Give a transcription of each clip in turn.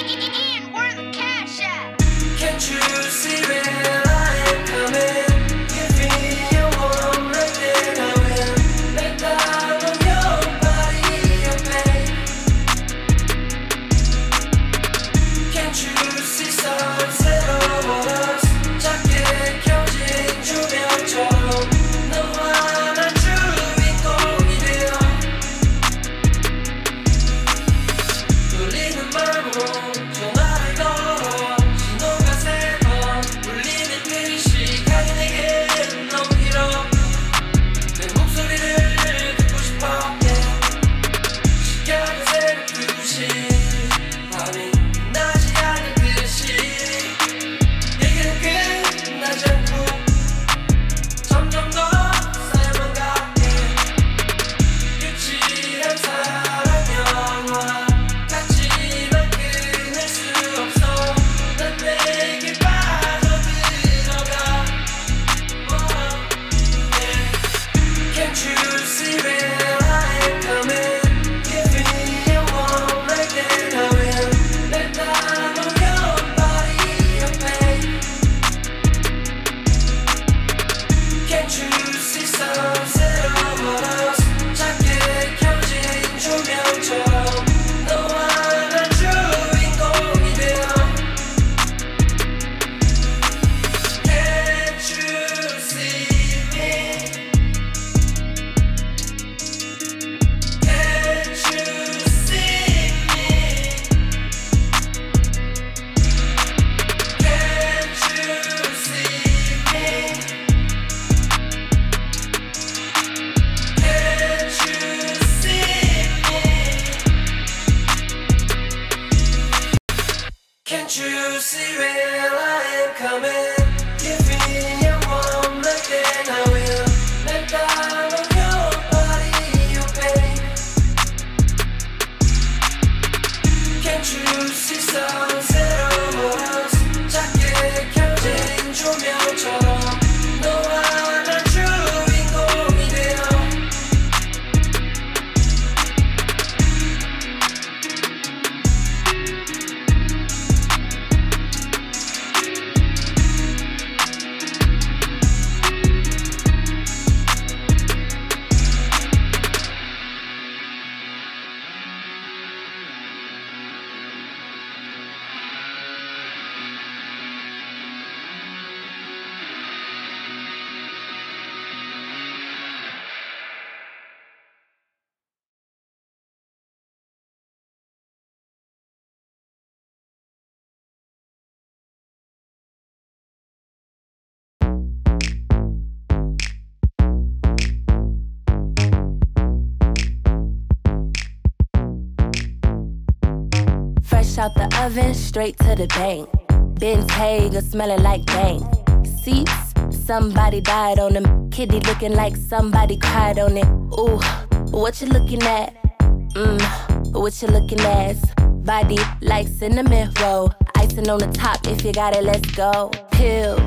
Where the cash you Fresh out the oven, straight to the bank. Bentayga smelling like bank. Seats, somebody died on them. Kitty looking like somebody cried on it. Ooh, what you looking at? Mmm, what you looking at? Body like cinnamon roll. Icing on the top, if you got it, let's go. Pills,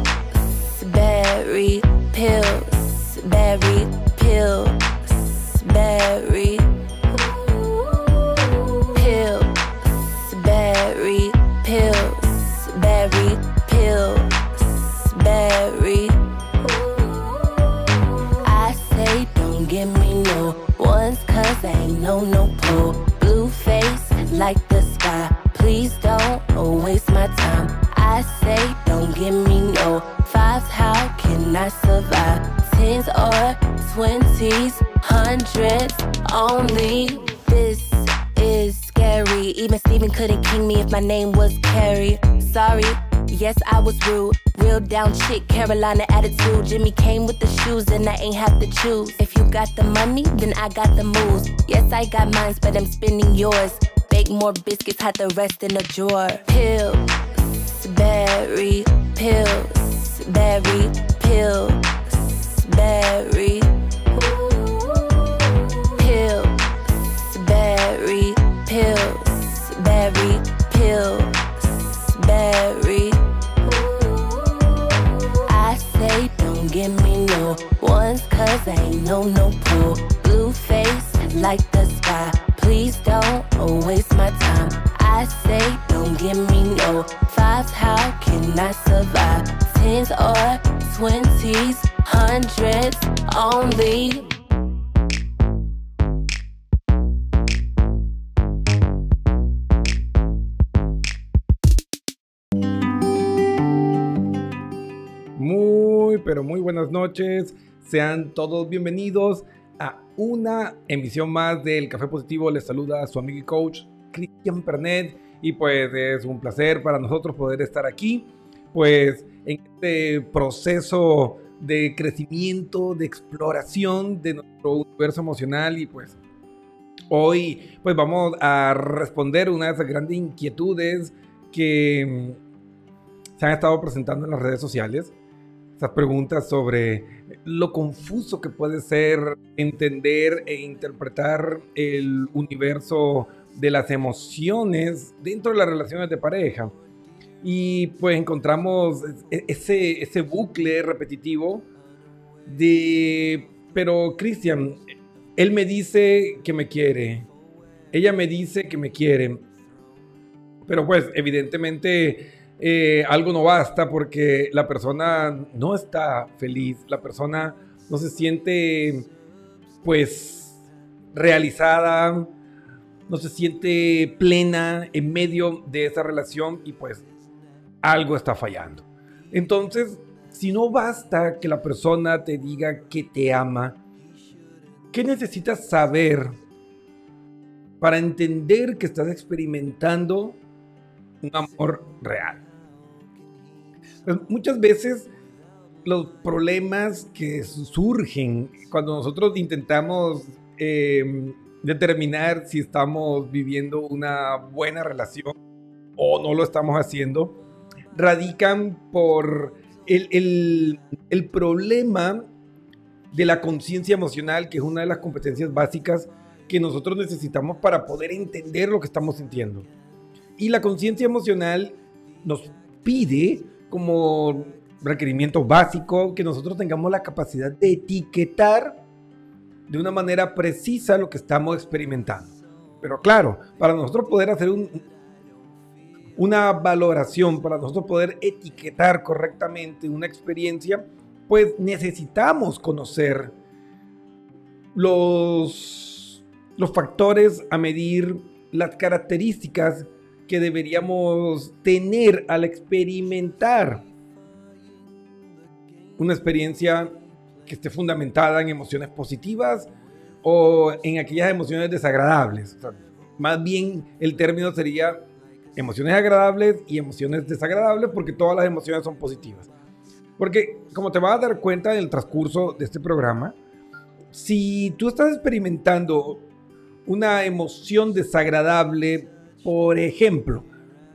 berry, pills, berry, pills, berry. No no pull. Blue face like the sky. Please don't waste my time. I say don't give me no fives. How can I survive? Tens or twenties, hundreds only. This is scary. Even Steven couldn't king me if my name was Carrie. Sorry, yes, I was rude. Real down chick, Carolina attitude. Jimmy came with the shoes, and I ain't have to choose. If you got the money, then I got the moves. Yes, I got mines, but I'm spending yours. Bake more biscuits, hide the rest in the drawer. Pills, berry, pills, berry, pills, berry. Cause ain't no no pull. Blue face like the sky. Please don't waste my time. I I say, don't give me no fives. How can I survive? Tens or twenties, hundreds only. Muy, pero muy buenas noches. Sean todos bienvenidos a una emisión más del Café Positivo. Les saluda su amigo y coach Cristian Pernet. Y pues es un placer para nosotros poder estar aquí, pues en este proceso de crecimiento, de exploración de nuestro universo emocional. Y pues hoy pues vamos a responder una de esas grandes inquietudes que mm, se han estado presentando en las redes sociales esas preguntas sobre lo confuso que puede ser entender e interpretar el universo de las emociones dentro de las relaciones de pareja. Y pues encontramos e-, ese, ese bucle repetitivo de, pero Cristian, él me dice que me quiere, ella me dice que me quiere, pero pues evidentemente eh, algo no basta porque la persona no está feliz, la persona no se siente pues realizada, no se siente plena en medio de esa relación y pues algo está fallando. Entonces, si no basta que la persona te diga que te ama, ¿qué necesitas saber para entender que estás experimentando un amor real? Pues, muchas veces los problemas que surgen cuando nosotros intentamos em, determinar si estamos viviendo una buena relación o no lo estamos haciendo, radican por el, el problema de la conciencia emocional, que es una de las competencias básicas que nosotros necesitamos para poder entender lo que estamos sintiendo. Y la conciencia emocional nos pide como requerimiento básico que nosotros tengamos la capacidad de etiquetar de una manera precisa lo que estamos experimentando. Pero claro, para nosotros poder hacer una valoración, para nosotros poder etiquetar correctamente una experiencia, pues necesitamos conocer los, los factores a medir, las características que deberíamos tener al experimentar una experiencia que esté fundamentada en emociones positivas o en aquellas emociones desagradables. más bien el término sería emociones agradables y emociones desagradables porque todas las emociones son positivas. Porque como te vas a dar cuenta en el transcurso de este programa, si tú estás experimentando una emoción desagradable por ejemplo,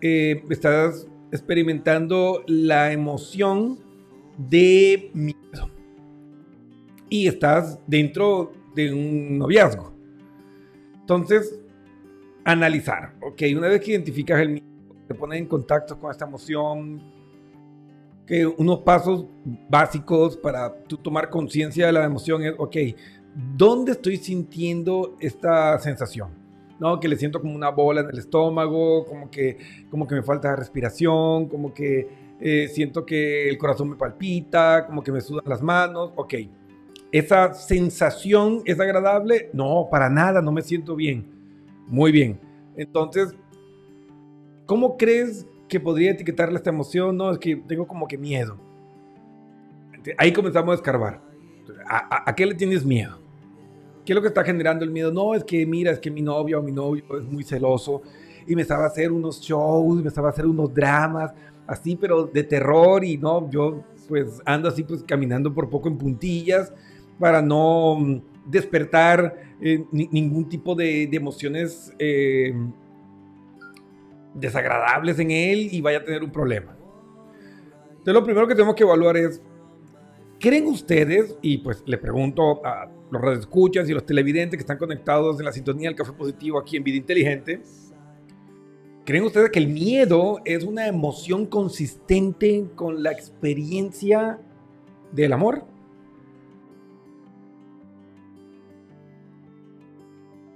eh, estás experimentando la emoción de miedo y estás dentro de un noviazgo. Entonces, analizar, ok, una vez que identificas el miedo, te pones en contacto con esta emoción, que unos pasos básicos para tomar conciencia de la emoción es, ok, ¿dónde estoy sintiendo esta sensación? ¿No? Que le siento como una bola en el estómago, como que, como que me falta respiración, como que eh, siento que el corazón me palpita, como que me sudan las manos, ok. ¿Esa sensación es agradable? No, para nada, no me siento bien. Muy bien. Entonces, ¿cómo crees que podría etiquetarle esta emoción? No, es que tengo como que miedo. Ahí comenzamos a escarbar. a qué le tienes miedo? ¿Qué es lo que está generando el miedo? No, es que mira, es que mi novia o mi novio es muy celoso y me estaba a hacer unos shows, me estaba a hacer unos dramas, así, pero de terror y no, yo pues ando así pues caminando por poco en puntillas para no mm, despertar eh, ningún tipo de, emociones eh, desagradables en él y vaya a tener un problema. Entonces lo primero que tenemos que evaluar es, ¿creen ustedes? Y pues le pregunto a los radioescuchas y los televidentes que están conectados en la sintonía del Café Positivo aquí en Vida Inteligente. ¿Creen ustedes que el miedo es una emoción consistente con la experiencia del amor?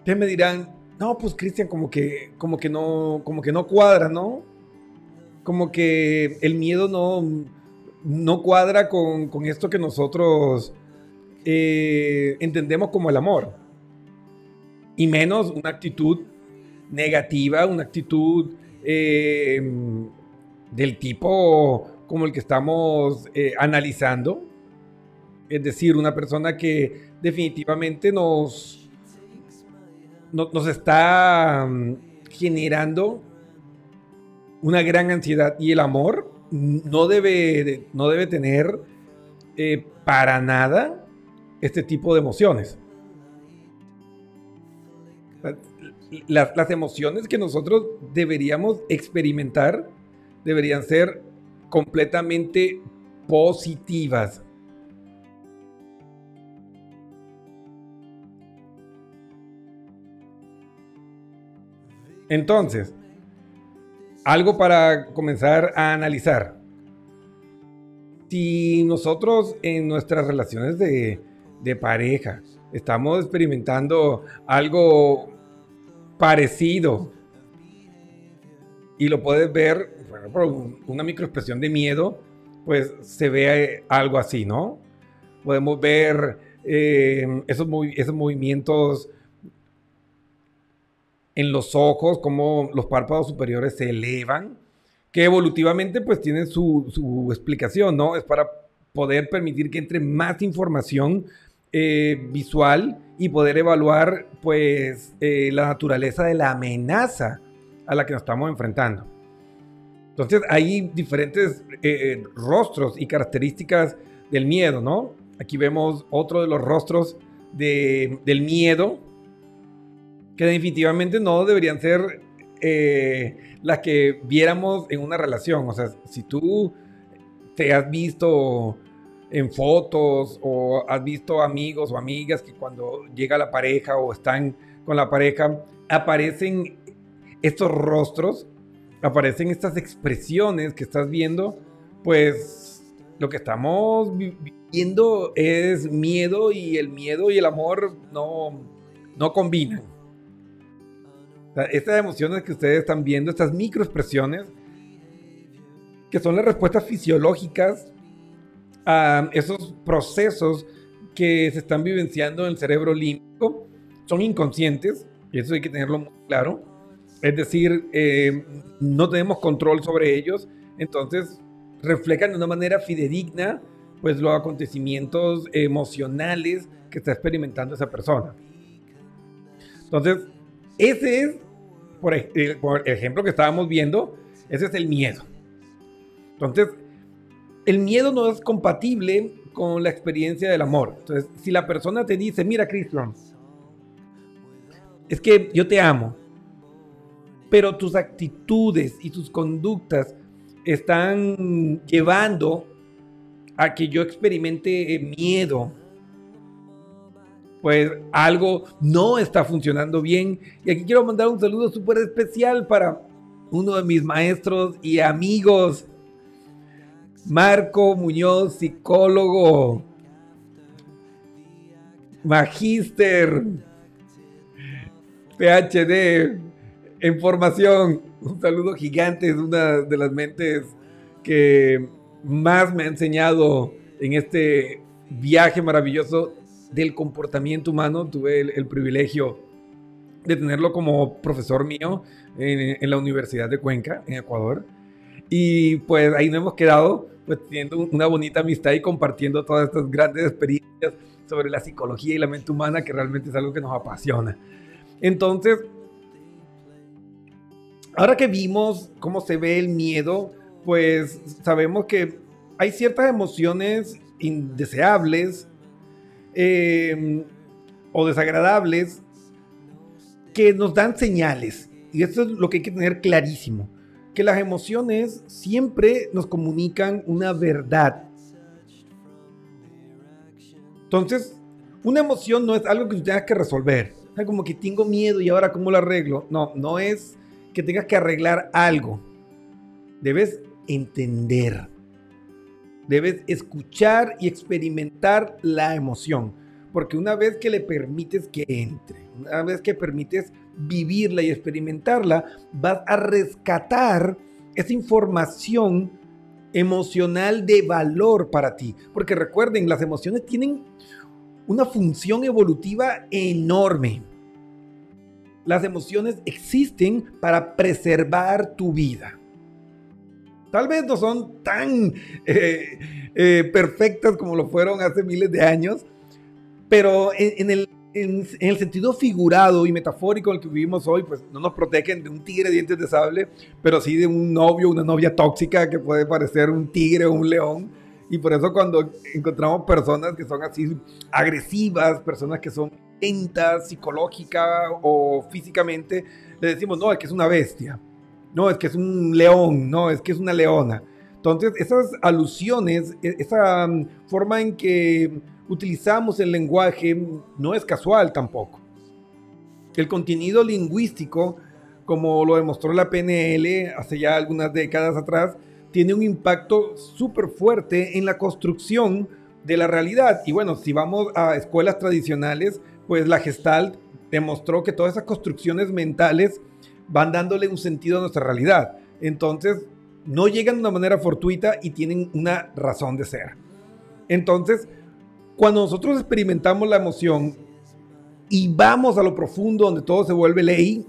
Ustedes me dirán, no, pues Cristian, como que, como que no, como que no cuadra, ¿no? Como que el miedo no, no cuadra con, con esto que nosotros eh, entendemos como el amor. Y menos una actitud negativa, una actitud eh, del tipo como el que estamos eh, analizando. Es decir, una persona que definitivamente nos, no- nos está mm, generando una gran ansiedad y el amor no debe, de- no debe tener para nada este tipo de emociones. Las, las emociones que nosotros deberíamos experimentar deberían ser completamente positivas. Entonces, algo para comenzar a analizar. Si nosotros en nuestras relaciones de, de pareja estamos experimentando algo parecido y lo puedes ver, por un- una microexpresión de miedo, pues se ve algo así, ¿no? Podemos ver eh, esos, esos movimientos en los ojos, como los párpados superiores se elevan, que evolutivamente pues tienen su, su explicación, ¿no? Es para poder permitir que entre más información eh, visual y poder evaluar pues eh, la naturaleza de la amenaza a la que nos estamos enfrentando. Entonces hay diferentes eh, rostros y características del miedo, ¿no? Aquí vemos otro de los rostros de- del miedo, que definitivamente no deberían ser las que viéramos en una relación. O sea, si tú te has visto en fotos o has visto amigos o amigas que cuando llega la pareja o están con la pareja, aparecen estos rostros, aparecen estas expresiones que estás viendo, pues lo que estamos vi- viviendo es miedo y el miedo y el amor no, no combinan. Estas emociones que ustedes están viendo, estas microexpresiones, que son las respuestas fisiológicas a esos procesos que se están vivenciando en el cerebro límbico, son inconscientes, y eso hay que tenerlo muy claro. Es decir, eh, no tenemos control sobre ellos, entonces reflejan de una manera fidedigna pues los acontecimientos emocionales que está experimentando esa persona. Entonces, ese es, por, ej- por ejemplo que estábamos viendo, ese es el miedo. Entonces, el miedo no es compatible con la experiencia del amor. Entonces, si la persona te dice, mira, Cristian, es que yo te amo, pero tus actitudes y tus conductas están llevando a que yo experimente miedo, pues algo no está funcionando bien. Y aquí quiero mandar un saludo súper especial para uno de mis maestros y amigos, Marco Muñoz, psicólogo, magíster, PhD en formación. Un saludo gigante, es una de las mentes que más me ha enseñado en este viaje maravilloso del comportamiento humano. Tuve el, privilegio de tenerlo como profesor mío en, en la Universidad de Cuenca, en Ecuador. Y pues ahí nos hemos quedado pues teniendo una bonita amistad y compartiendo todas estas grandes experiencias sobre la psicología y la mente humana, que realmente es algo que nos apasiona. Entonces, ahora que vimos cómo se ve el miedo, pues sabemos que hay ciertas emociones indeseables eh, o desagradables que nos dan señales. Y esto es lo que hay que tener clarísimo. Que las emociones siempre nos comunican una verdad. Entonces, una emoción no es algo que tú tengas que resolver. Como que tengo miedo y ahora cómo lo arreglo. No, no es que tengas que arreglar algo. Debes entender. Debes escuchar y experimentar la emoción. Porque una vez que le permites que entre una vez que permites vivirla y experimentarla, vas a rescatar esa información emocional de valor para ti. Porque recuerden, las emociones tienen una función evolutiva enorme. Las emociones existen para preservar tu vida. Tal vez no son tan eh, eh, perfectas como lo fueron hace miles de años, pero en, el, en, el, sentido figurado y metafórico en el que vivimos hoy, pues no nos protegen de un tigre de dientes de sable, pero sí de un novio, una novia tóxica que puede parecer un tigre o un león. Y por eso cuando encontramos personas que son así agresivas, personas que son lentas, psicológica o físicamente, le decimos, no, es que es una bestia no, es que es un león, no, es que es una leona. Entonces, esas alusiones, e, esa mm, forma en que utilizamos el lenguaje no es casual tampoco. El contenido lingüístico, como lo demostró la PNL hace ya algunas décadas atrás, tiene un impacto súper fuerte en la construcción de la realidad. Y bueno, si vamos a escuelas tradicionales, pues la Gestalt demostró que todas esas construcciones mentales van dándole un sentido a nuestra realidad. Entonces, no llegan de una manera fortuita y tienen una razón de ser. Entonces, cuando nosotros experimentamos la emoción y vamos a lo profundo donde todo se vuelve ley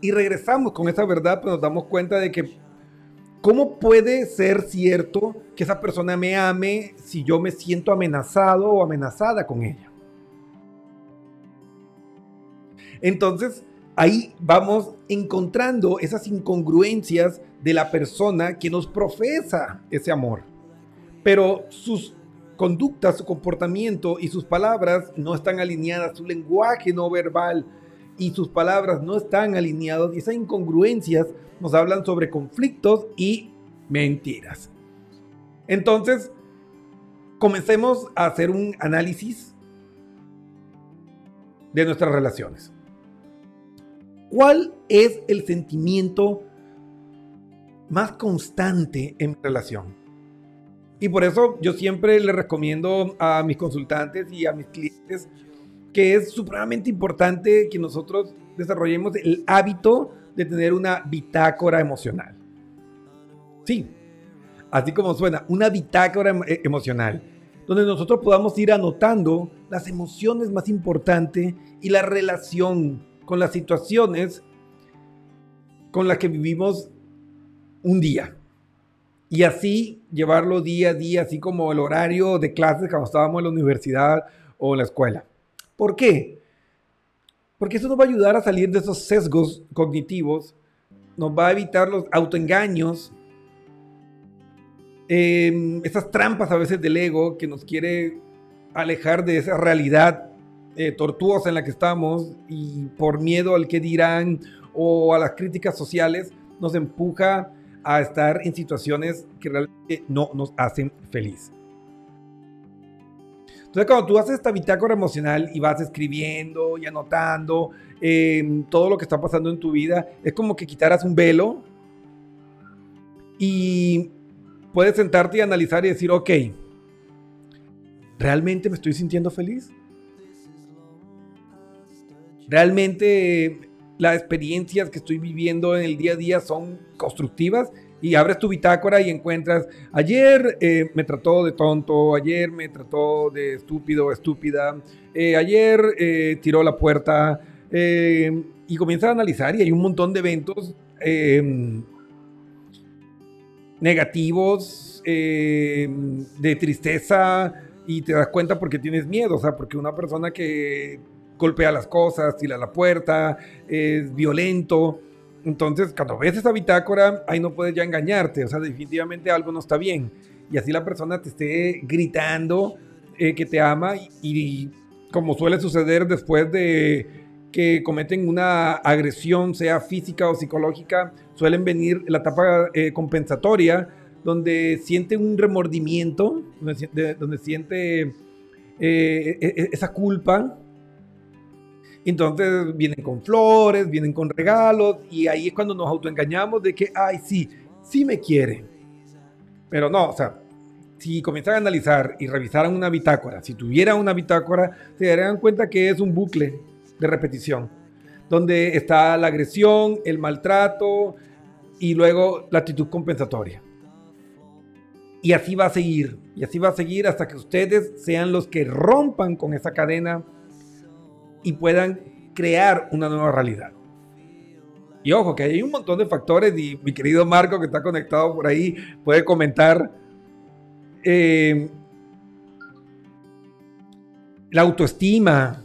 y regresamos con esa verdad, pues nos damos cuenta de que ¿cómo puede ser cierto que esa persona me ame si yo me siento amenazado o amenazada con ella? Entonces, ahí vamos encontrando esas incongruencias de la persona que nos profesa ese amor. Pero sus conductas, su comportamiento y sus palabras no están alineadas, su lenguaje no verbal y sus palabras no están alineados y esas incongruencias nos hablan sobre conflictos y mentiras. Entonces, comencemos a hacer un análisis de nuestras relaciones. ¿Cuál es el sentimiento más constante en mi relación? Y por eso yo siempre le recomiendo a mis consultantes y a mis clientes que es supremamente importante que nosotros desarrollemos el hábito de tener una bitácora emocional. Sí, así como suena, una bitácora eh, emocional, donde nosotros podamos ir anotando las emociones más importantes y la relación con las situaciones con las que vivimos un día. Y así llevarlo día a día, así como el horario de clases cuando estábamos en la universidad o en la escuela. ¿Por qué? Porque eso nos va a ayudar a salir de esos sesgos cognitivos, nos va a evitar los autoengaños, eh, esas trampas a veces del ego que nos quiere alejar de esa realidad eh, tortuosa en la que estamos y por miedo al que dirán o a las críticas sociales nos empuja a estar en situaciones que realmente no nos hacen feliz. Entonces, cuando tú haces esta bitácora emocional y vas escribiendo y anotando em, todo lo que está pasando en tu vida, es como que quitaras un velo y puedes sentarte y analizar y decir, ok, ¿realmente me estoy sintiendo feliz? realmente las experiencias que estoy viviendo en el día a día son constructivas y abres tu bitácora y encuentras, ayer eh, me trató de tonto, ayer me trató de estúpido estúpida, eh, ayer eh, tiró la puerta y comienzas a analizar y hay un montón de eventos em, negativos, em, de tristeza y te das cuenta porque tienes miedo, o sea, porque una persona que golpea las cosas, tira la puerta, es violento. Entonces, cuando ves esa bitácora, ahí no puedes ya engañarte, o sea, definitivamente algo no está bien. Y así la persona te esté gritando eh, que te ama y, como suele suceder después de que cometen una agresión, sea física o psicológica, suelen venir la etapa eh, compensatoria, donde siente un remordimiento, donde, siente eh, e, e, esa culpa entonces vienen con flores, vienen con regalos y ahí es cuando nos autoengañamos de que, ay, sí, sí me quiere. Pero no, o sea, si comienzan a analizar y revisaran una bitácora, si tuvieran una bitácora, se darían cuenta que es un bucle de repetición, donde está la agresión, el maltrato y luego la actitud compensatoria. Y así va a seguir, y así va a seguir hasta que ustedes sean los que rompan con esa cadena y puedan crear una nueva realidad. Y ojo, que hay un montón de factores y mi querido Marco que está conectado por ahí puede comentar. eh, la autoestima,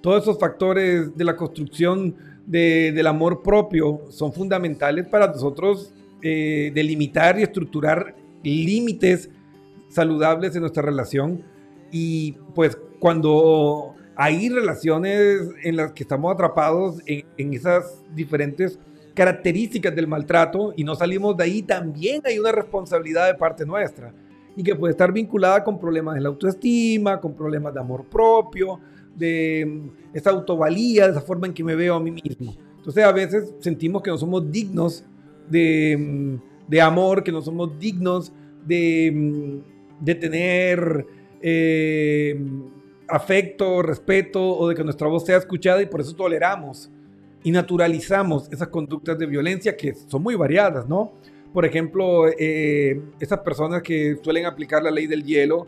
todos esos factores de la construcción de- del amor propio son fundamentales para nosotros eh, delimitar y estructurar límites saludables en nuestra relación. Y pues cuando hay relaciones en las que estamos atrapados en, en esas diferentes características del maltrato y no salimos de ahí, también hay una responsabilidad de parte nuestra y que puede estar vinculada con problemas de la autoestima, con problemas de amor propio, de mm, esa autovalía, de esa forma en que me veo a mí mismo. Entonces a veces sentimos que no somos dignos de, mm, de amor, que no somos dignos de, mm, de tener eh, afecto, respeto o de que nuestra voz sea escuchada y por eso toleramos y naturalizamos esas conductas de violencia que son muy variadas, ¿no? Por ejemplo, eh, esas personas que suelen aplicar la ley del hielo,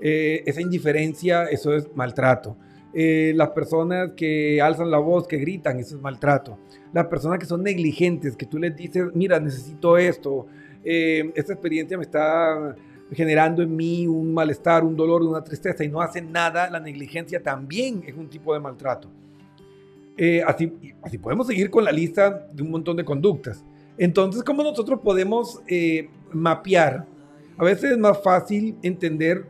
eh, esa indiferencia, eso es maltrato. Eh, las personas que alzan la voz, que gritan, eso es maltrato. Las personas que son negligentes, que tú les dices, mira, necesito esto, eh, esta experiencia me está generando en mí un malestar, un dolor, una tristeza y no hacen nada, la negligencia también es un tipo de maltrato. Eh, así, así podemos seguir con la lista de un montón de conductas. Entonces, ¿cómo nosotros podemos eh, mapear? A veces es más fácil entender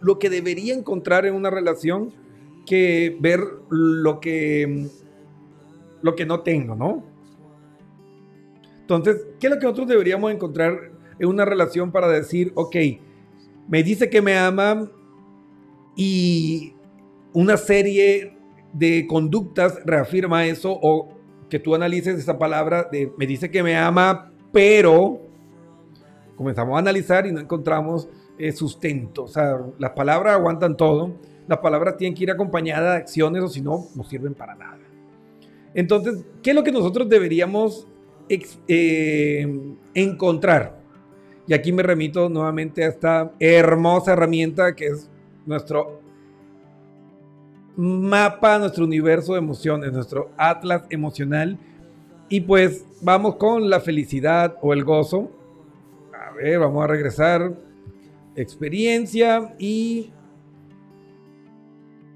lo que debería encontrar en una relación que ver lo que, lo que no tengo, ¿no? Entonces, ¿qué es lo que nosotros deberíamos encontrar en una relación para decir, ok, me dice que me ama y una serie de conductas reafirma eso o que tú analices esa palabra de me dice que me ama, pero comenzamos a analizar y no encontramos eh, sustento. O sea, las palabras aguantan todo. Las palabras tienen que ir acompañadas de acciones o si no, no sirven para nada. Entonces, ¿qué es lo que nosotros deberíamos eh, encontrar? Y aquí me remito nuevamente a esta hermosa herramienta que es nuestro mapa, nuestro universo de emociones, nuestro atlas emocional. Y pues vamos con la felicidad o el gozo. A ver, vamos a regresar. Experiencia y...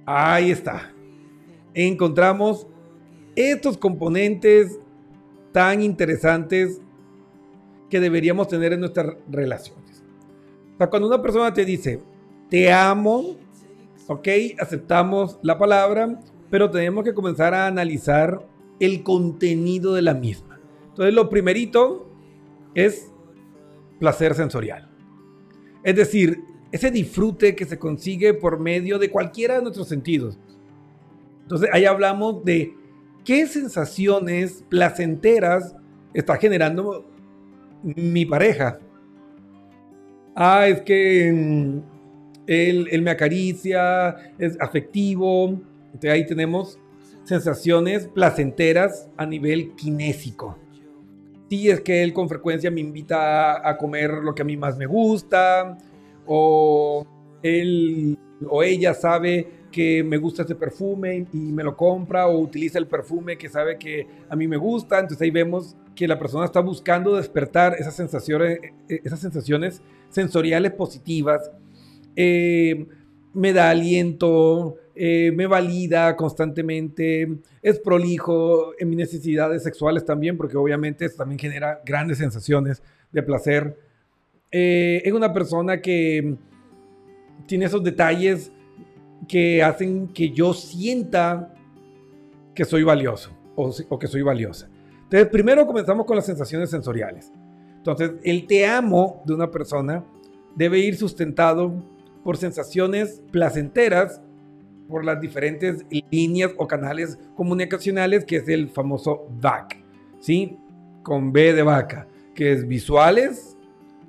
Ahí está. Encontramos estos componentes tan interesantes que deberíamos tener en nuestras relaciones. O sea, cuando una persona te dice, te amo, ok, aceptamos la palabra, pero tenemos que comenzar a analizar el contenido de la misma. Entonces, lo primerito es placer sensorial. Es decir, ese disfrute que se consigue por medio de cualquiera de nuestros sentidos. Entonces, ahí hablamos de qué sensaciones placenteras está generando mi pareja. Ah, es que mm, él, él me acaricia, es afectivo. Entonces ahí tenemos sensaciones placenteras a nivel kinésico. Sí, es que él con frecuencia me invita a, comer lo que a mí más me gusta, o él o ella sabe que me gusta este perfume y me lo compra, o utiliza el perfume que sabe que a mí me gusta. Entonces ahí vemos que la persona está buscando despertar esas sensaciones, eh, esas sensaciones sensoriales positivas. Eh, me da aliento, eh, me valida constantemente, es prolijo en mis necesidades sexuales también, porque obviamente eso también genera grandes sensaciones de placer. Eh, es una persona que tiene esos detalles que hacen que yo sienta que soy valioso o que soy valiosa. Entonces, primero comenzamos con las sensaciones sensoriales. Entonces, el te amo de una persona debe ir sustentado por sensaciones placenteras por las diferentes líneas o canales comunicacionales, que es el famoso VAC, ¿sí? Con B de vaca, que es visuales,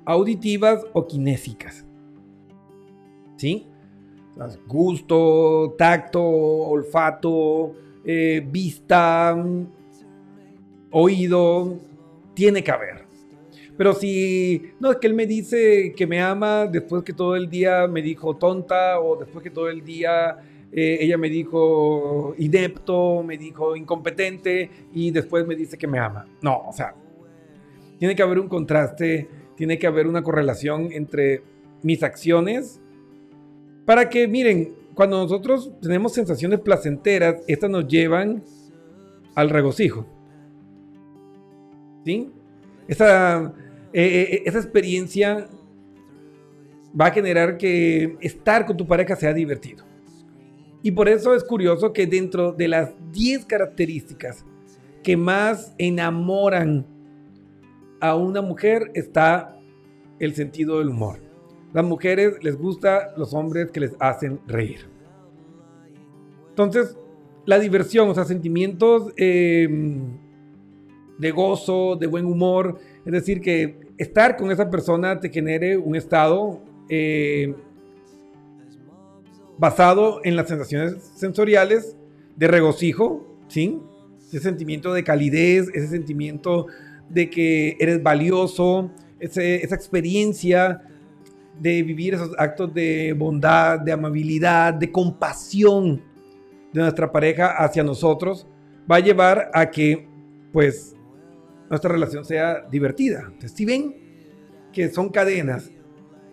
auditivas o kinésicas. ¿Sí? Gusto, tacto, olfato, eh, vista, oído, tiene que haber. Pero si no es que él me dice que me ama después que todo el día me dijo tonta o después que todo el día eh, ella me dijo inepto, me dijo incompetente y después me dice que me ama. No, o sea, tiene que haber un contraste, tiene que haber una correlación entre mis acciones para que, miren, cuando nosotros tenemos sensaciones placenteras, estas nos llevan al regocijo. Esa, eh, eh, esa experiencia va a generar que estar con tu pareja sea divertido. Y por eso es curioso que dentro de las 10 características que más enamoran a una mujer está el sentido del humor. Las mujeres les gusta los hombres que les hacen reír. Entonces, la diversión, o sea, sentimientos de gozo, de buen humor, es decir, que estar con esa persona te genere un estado eh, basado en las sensaciones sensoriales de regocijo, ¿sí? Ese sentimiento de calidez, ese sentimiento de que eres valioso, esa experiencia de vivir esos actos de bondad, de amabilidad, de compasión de nuestra pareja hacia nosotros, va a llevar a que, pues, nuestra relación sea divertida. Si ven que son cadenas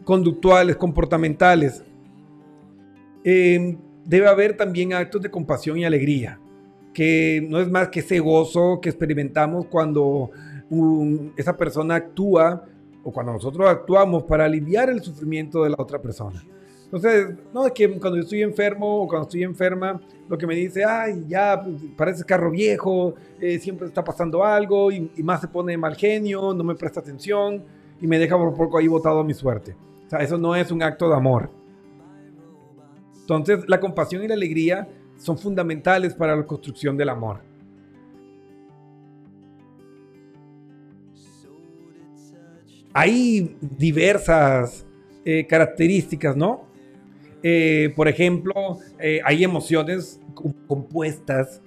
conductuales, comportamentales, eh, debe haber también actos de compasión y alegría, que no es más que ese gozo que experimentamos cuando esa persona actúa o cuando nosotros actuamos para aliviar el sufrimiento de la otra persona. Entonces, no es que cuando yo estoy enfermo o cuando estoy enferma, lo que me dice, ay, ya pues, parece carro viejo, eh, siempre está pasando algo y, más se pone mal genio, no me presta atención y me deja por poco ahí botado a mi suerte. O sea, eso no es un acto de amor. Entonces, la compasión y la alegría son fundamentales para la construcción del amor. Hay diversas eh, características, ¿no? Eh, por ejemplo, eh, hay emociones compuestas.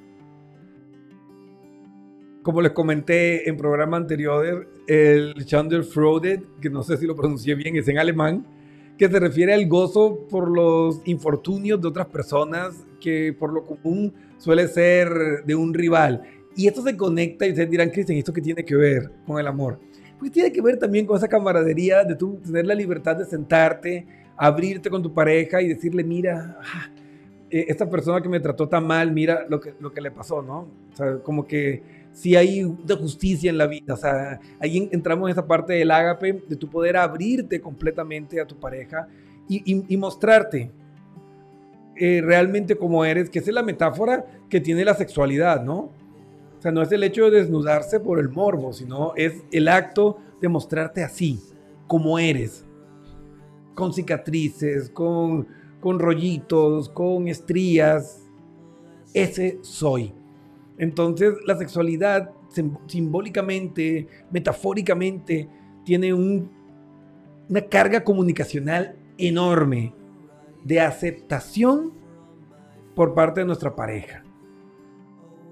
Como les comenté en programa anterior, el Chandler Freude, que no sé si lo pronuncié bien, es en alemán, que se refiere al gozo por los infortunios de otras personas, que por lo común suele ser de un rival. Y esto se conecta y ustedes dirán, Cristian, ¿esto qué tiene que ver con el amor? Pues tiene que ver también con esa camaradería de tú tener la libertad de sentarte, abrirte con tu pareja y decirle, mira, ah, eh, esta persona que me trató tan mal, mira lo que, lo que le pasó, ¿no? O sea, como que si hay justicia en la vida, o sea, ahí entramos en esa parte del ágape, de tu poder abrirte completamente a tu pareja y, mostrarte eh, realmente como eres, que es la metáfora que tiene la sexualidad, ¿no? O sea, no es el hecho de desnudarse por el morbo, sino es el acto de mostrarte así, como eres. Con cicatrices, con, con rollitos, con estrías. Ese soy. Entonces, la sexualidad simbólicamente, metafóricamente, tiene un, una carga comunicacional enorme de aceptación por parte de nuestra pareja.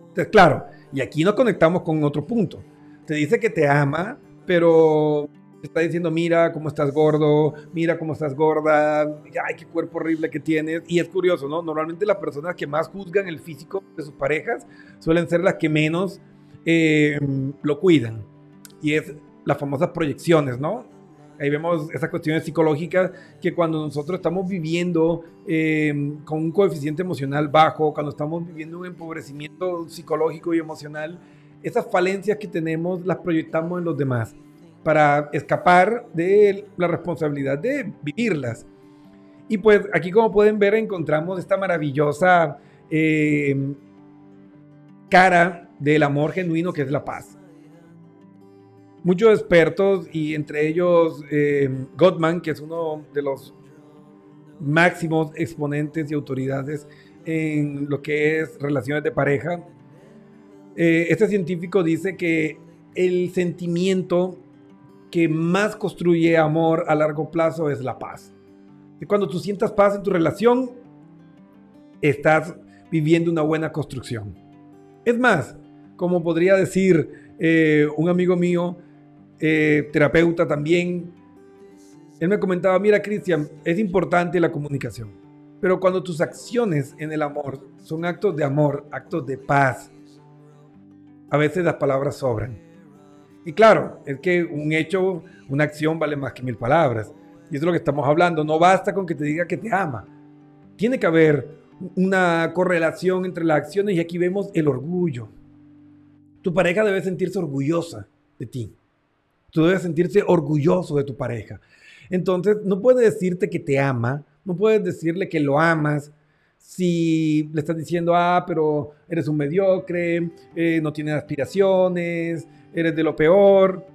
Entonces, claro, y aquí nos conectamos con otro punto. Te dice que te ama, pero te está diciendo, mira cómo estás gordo, mira cómo estás gorda, ay, qué cuerpo horrible que tienes. Y es curioso, ¿no? Normalmente las personas que más juzgan el físico de sus parejas suelen ser las que menos eh, lo cuidan. Y es las famosas proyecciones, ¿no? Ahí vemos esas cuestiones psicológicas que cuando nosotros estamos viviendo eh, con un coeficiente emocional bajo, cuando estamos viviendo un empobrecimiento psicológico y emocional, esas falencias que tenemos las proyectamos en los demás para escapar de la responsabilidad de vivirlas. Y pues aquí como pueden ver encontramos esta maravillosa eh, cara del amor genuino que es la paz muchos expertos y entre ellos eh, Gottman, que es uno de los máximos exponentes y autoridades en lo que es relaciones de pareja. Eh, este científico dice que el sentimiento que más construye amor a largo plazo es la paz. Y cuando tú sientas paz en tu relación, estás viviendo una buena construcción. Es más, como podría decir eh, un amigo mío, eh, terapeuta también, él me comentaba, mira Cristian, es importante la comunicación, pero cuando tus acciones en el amor son actos de amor, actos de paz, a veces las palabras sobran. Y claro, es que un hecho, una acción vale más que mil palabras. Y es lo que estamos hablando. No basta con que te diga que te ama. Tiene que haber una correlación entre las acciones y aquí vemos el orgullo. Tu pareja debe sentirse orgullosa de ti. Tú debes sentirse orgulloso de tu pareja. Entonces, no puedes decirte que te ama, no puedes decirle que lo amas si le estás diciendo, ah, pero eres un mediocre, eh, no tienes aspiraciones, eres de lo peor.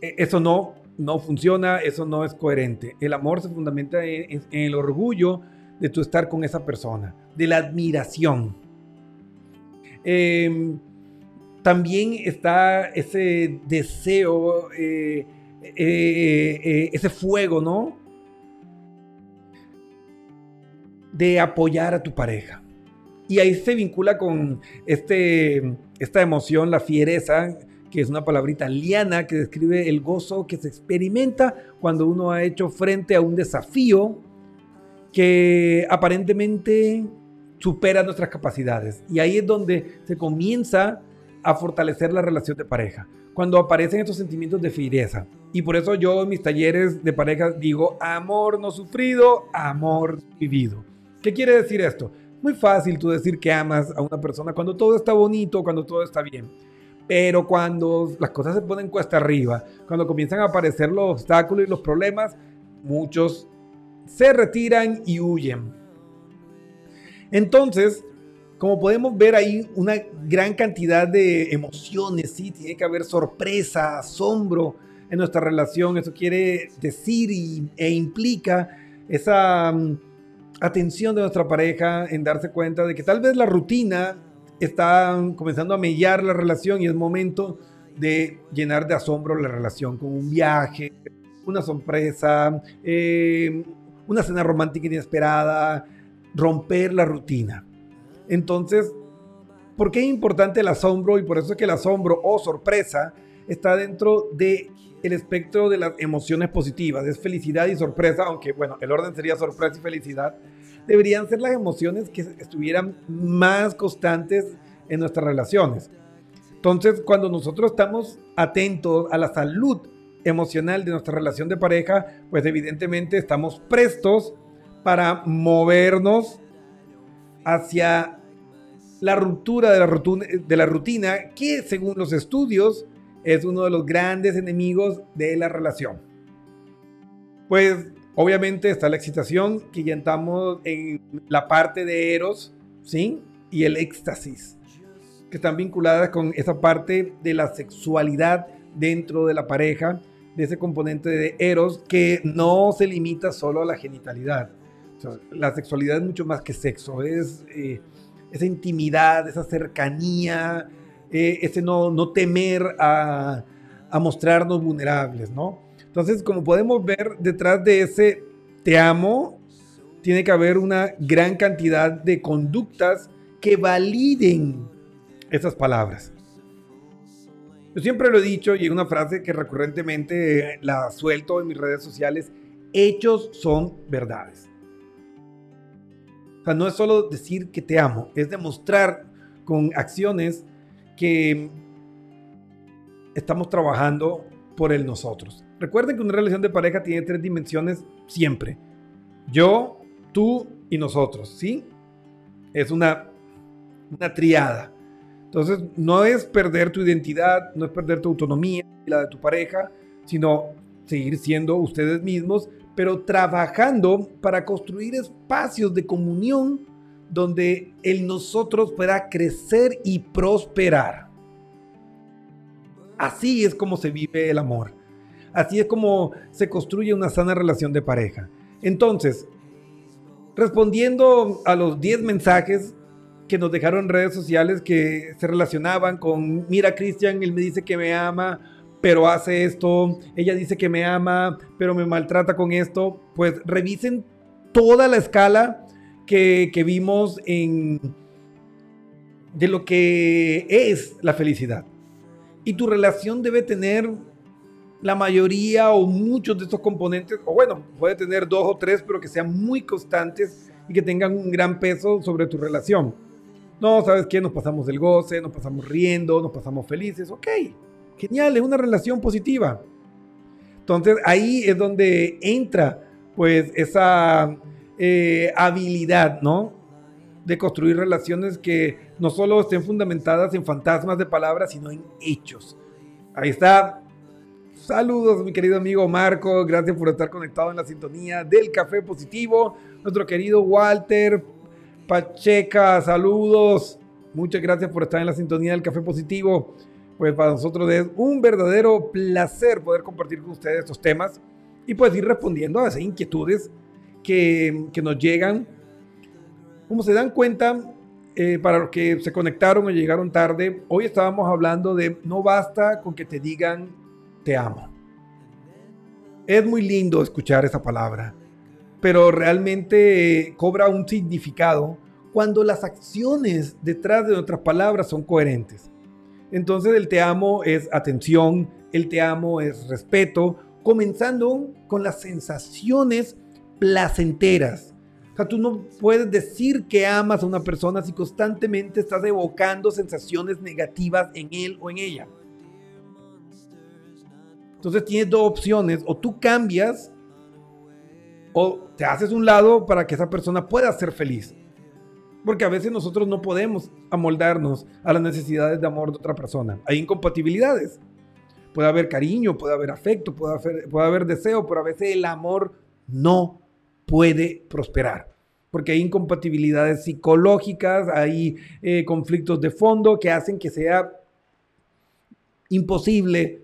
E, eso no, no funciona, eso no es coherente. El amor se fundamenta en, el orgullo de tu estar con esa persona, de la admiración. Eh, también está ese deseo, eh, eh, eh, ese fuego, ¿no? De apoyar a tu pareja. Y ahí se vincula con este, esta emoción, la fiereza, que es una palabrita liana que describe el gozo que se experimenta cuando uno ha hecho frente a un desafío que aparentemente supera nuestras capacidades. Y ahí es donde se comienza a fortalecer la relación de pareja. Cuando aparecen estos sentimientos de fiereza. Y por eso yo en mis talleres de pareja digo amor no sufrido, amor vivido. ¿Qué quiere decir esto? Muy fácil tú decir que amas a una persona cuando todo está bonito, cuando todo está bien. Pero cuando las cosas se ponen cuesta arriba, cuando comienzan a aparecer los obstáculos y los problemas, muchos se retiran y huyen. Entonces, como podemos ver ahí, una gran cantidad de emociones, ¿sí? Tiene que haber sorpresa, asombro en nuestra relación. Eso quiere decir e implica esa mm, atención de nuestra pareja en darse cuenta de que tal vez la rutina está comenzando a mellar la relación y es momento de llenar de asombro la relación con un viaje, una sorpresa, eh, una cena romántica inesperada, romper la rutina. Entonces, ¿por qué es importante el asombro? Y por eso es que el asombro o sorpresa está dentro del el espectro de las emociones positivas. Es felicidad y sorpresa, aunque bueno, el orden sería sorpresa y felicidad. Deberían ser las emociones que estuvieran más constantes en nuestras relaciones. Entonces, cuando nosotros estamos atentos a la salud emocional de nuestra relación de pareja, pues evidentemente estamos prestos para movernos hacia la ruptura de la, rutina, que según los estudios es uno de los grandes enemigos de la relación. Pues obviamente está la excitación, que ya estamos en la parte de Eros, ¿sí? Y el éxtasis, que están vinculadas con esa parte de la sexualidad dentro de la pareja, de ese componente de Eros que no se limita solo a la genitalidad. la sexualidad es mucho más que sexo, es... Eh, esa intimidad, esa cercanía, eh, ese no, no temer a, a, mostrarnos vulnerables, ¿no? Entonces, como podemos ver, detrás de ese te amo, tiene que haber una gran cantidad de conductas que validen esas palabras. Yo siempre lo he dicho y es una frase que recurrentemente la suelto en mis redes sociales, hechos son verdades no es solo decir que te amo, es demostrar con acciones que estamos trabajando por el nosotros. Recuerden que una relación de pareja tiene tres dimensiones siempre. Yo, tú y nosotros, ¿sí? Es una, una triada. Entonces, no es perder tu identidad, no es perder tu autonomía y la de tu pareja, sino seguir siendo ustedes mismos pero trabajando para construir espacios de comunión donde el nosotros pueda crecer y prosperar. Así es como se vive el amor. Así es como se construye una sana relación de pareja. Entonces, respondiendo a los 10 mensajes que nos dejaron en redes sociales que se relacionaban con, mira Cristian, él me dice que me ama pero hace esto, ella dice que me ama, pero me maltrata con esto, pues revisen toda la escala que, vimos en de lo que es la felicidad. Y tu relación debe tener la mayoría o muchos de estos componentes, o bueno, puede tener dos o tres, pero que sean muy constantes y que tengan un gran peso sobre tu relación. No, ¿sabes qué? Nos pasamos del goce, nos pasamos riendo, nos pasamos felices. Ok, genial, es una relación positiva. Entonces ahí es donde entra pues esa eh, habilidad, ¿no? De construir relaciones que no solo estén fundamentadas en fantasmas de palabras, sino en hechos. Ahí está. Saludos, mi querido amigo Marco. Gracias por estar conectado en la sintonía del Café Positivo. Nuestro querido Walter Pacheca, saludos. Muchas gracias por estar en la sintonía del Café Positivo. Pues para nosotros es un verdadero placer poder compartir con ustedes estos temas y pues ir respondiendo a esas inquietudes que, nos llegan. Como se dan cuenta, eh, para los que se conectaron o llegaron tarde, hoy estábamos hablando de no basta con que te digan te amo. Es muy lindo escuchar esa palabra pero realmente cobra un significado cuando las acciones detrás de nuestras palabras son coherentes. Entonces el te amo es atención, el te amo es respeto, comenzando con las sensaciones placenteras. O sea, tú no puedes decir que amas a una persona si constantemente estás evocando sensaciones negativas en él o en ella. Entonces tienes dos opciones, o tú cambias o te haces un lado para que esa persona pueda ser feliz. Porque a veces nosotros no podemos amoldarnos a las necesidades de amor de otra persona. Hay incompatibilidades. Puede haber cariño, puede haber afecto, puede haber, puede haber deseo, pero a veces el amor no puede prosperar. Porque hay incompatibilidades psicológicas, hay eh, conflictos de fondo que hacen que sea imposible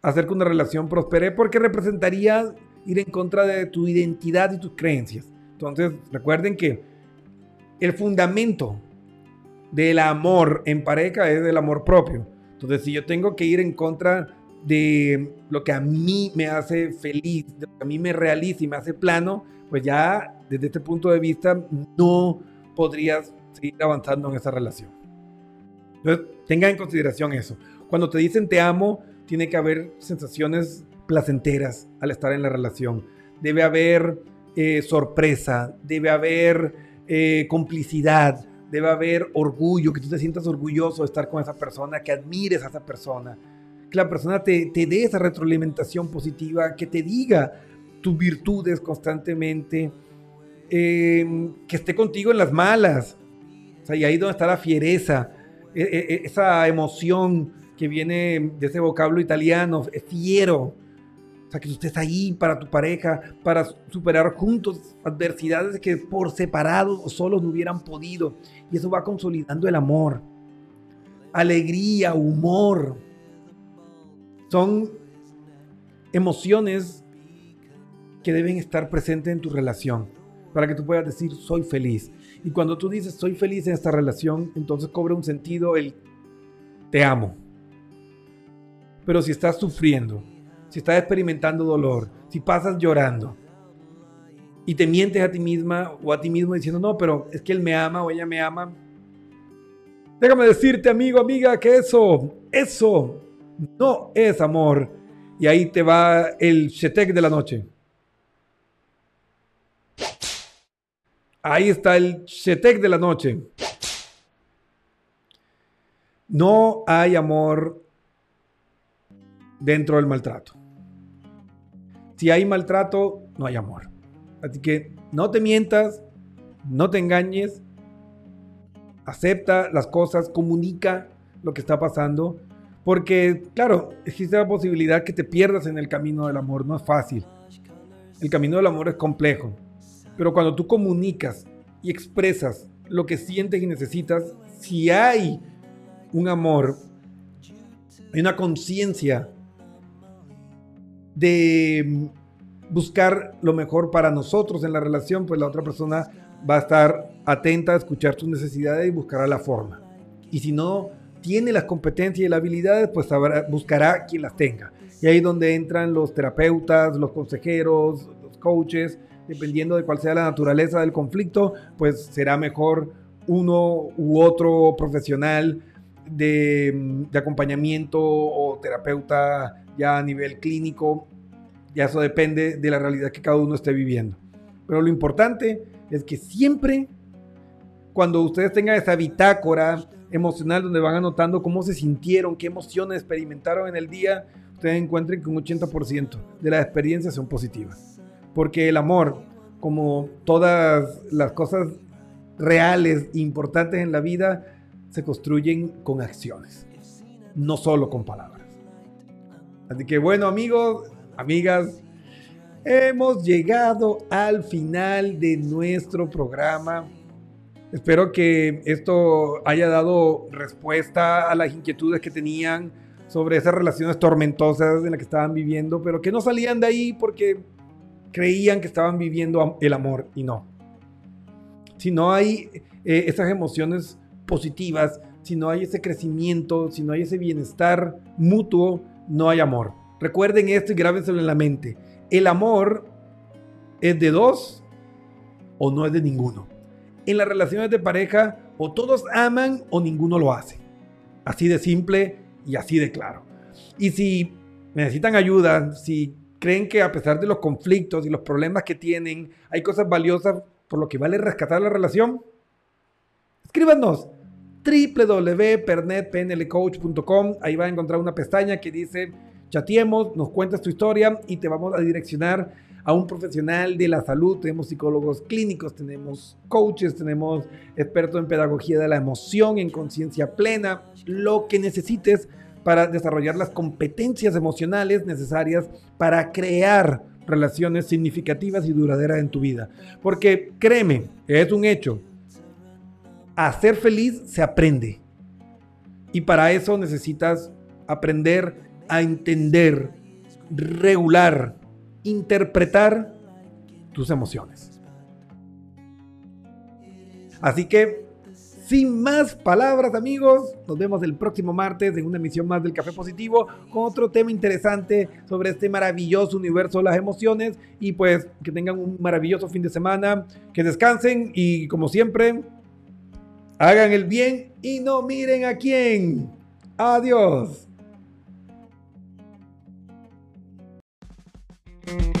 hacer que una relación prospere porque representaría ir en contra de tu identidad y tus creencias. Entonces, recuerden que el fundamento del amor en pareja es el amor propio. Entonces, si yo tengo que ir en contra de lo que a mí me hace feliz, de lo que a mí me realiza y me hace plano, pues ya desde este punto de vista no podrías seguir avanzando en esa relación. Entonces, tengan en consideración eso. Cuando te dicen te amo, tiene que haber sensaciones placenteras al estar en la relación. Debe haber eh, sorpresa, debe haber eh, complicidad, debe haber orgullo, que tú te sientas orgulloso de estar con esa persona, que admires a esa persona, que la persona te, te dé esa retroalimentación positiva, que te diga tus virtudes constantemente, em, que esté contigo en las malas. O sea, y ahí donde está la fiereza, e, e, e, esa emoción que viene de ese vocablo italiano, fiero o sea, que tú estés ahí para tu pareja, para superar juntos adversidades que por separado o solos no hubieran podido. Y eso va consolidando el amor, alegría, humor. Son emociones que deben estar presentes en tu relación para que tú puedas decir soy feliz. Y cuando tú dices soy feliz en esta relación, entonces cobra un sentido el te amo. Pero si estás sufriendo, si estás experimentando dolor, si pasas llorando y te mientes a ti misma o a ti mismo diciendo, no, pero es que él me ama o ella me ama. Déjame decirte, amigo, amiga, que eso, eso no es amor. Y ahí te va el shetek de la noche. Ahí está el shetek de la noche. No hay amor dentro del maltrato. Si hay maltrato, no hay amor. Así que no te mientas, no te engañes, acepta las cosas, comunica lo que está pasando, porque claro, existe la posibilidad que te pierdas en el camino del amor, no es fácil. El camino del amor es complejo, pero cuando tú comunicas y expresas lo que sientes y necesitas, si hay un amor, hay una conciencia de buscar lo mejor para nosotros en la relación, pues la otra persona va a estar atenta a escuchar tus necesidades y buscará la forma. Y si no tiene las competencias y las habilidades, pues buscará quien las tenga. Y ahí es donde entran los terapeutas, los consejeros, los coaches, dependiendo de cuál sea la naturaleza del conflicto, pues será mejor uno u otro profesional de, de acompañamiento o terapeuta ya a nivel clínico. Ya eso depende de la realidad que cada uno esté viviendo. Pero lo importante es que siempre, cuando ustedes tengan esa bitácora emocional donde van anotando cómo se sintieron, qué emociones experimentaron en el día, ustedes encuentren que un 80% de las experiencias son positivas. Porque el amor, como todas las cosas reales importantes en la vida, se construyen con acciones, no solo con palabras. Así que bueno amigos, amigas, hemos llegado al final de nuestro programa. Espero que esto haya dado respuesta a las inquietudes que tenían sobre esas relaciones tormentosas en las que estaban viviendo, pero que no salían de ahí porque creían que estaban viviendo el amor y no. Si no hay eh, esas emociones positivas, si no hay ese crecimiento, si no hay ese bienestar mutuo, no hay amor. Recuerden esto y grábenselo en la mente. El amor es de dos o no es de ninguno. En las relaciones de pareja, o todos aman o ninguno lo hace. Así de simple y así de claro. Y si necesitan ayuda, si creen que a pesar de los conflictos y los problemas que tienen, hay cosas valiosas por lo que vale rescatar la relación, escríbanos www.pernetpnlcoach.com. Ahí va a encontrar una pestaña que dice chateemos, nos cuentas tu historia y te vamos a direccionar a un profesional de la salud. Tenemos psicólogos clínicos, tenemos coaches, tenemos expertos en pedagogía de la emoción, en conciencia plena, lo que necesites para desarrollar las competencias emocionales necesarias para crear relaciones significativas y duraderas en tu vida. Porque créeme, es un hecho, a ser feliz se aprende. Y para eso necesitas aprender a entender, regular, interpretar tus emociones. Así que, sin más palabras amigos, nos vemos el próximo martes en una emisión más del Café Positivo con otro tema interesante sobre este maravilloso universo de las emociones y pues que tengan un maravilloso fin de semana, que descansen y como siempre, hagan el bien y no miren a quién. Adiós. thank you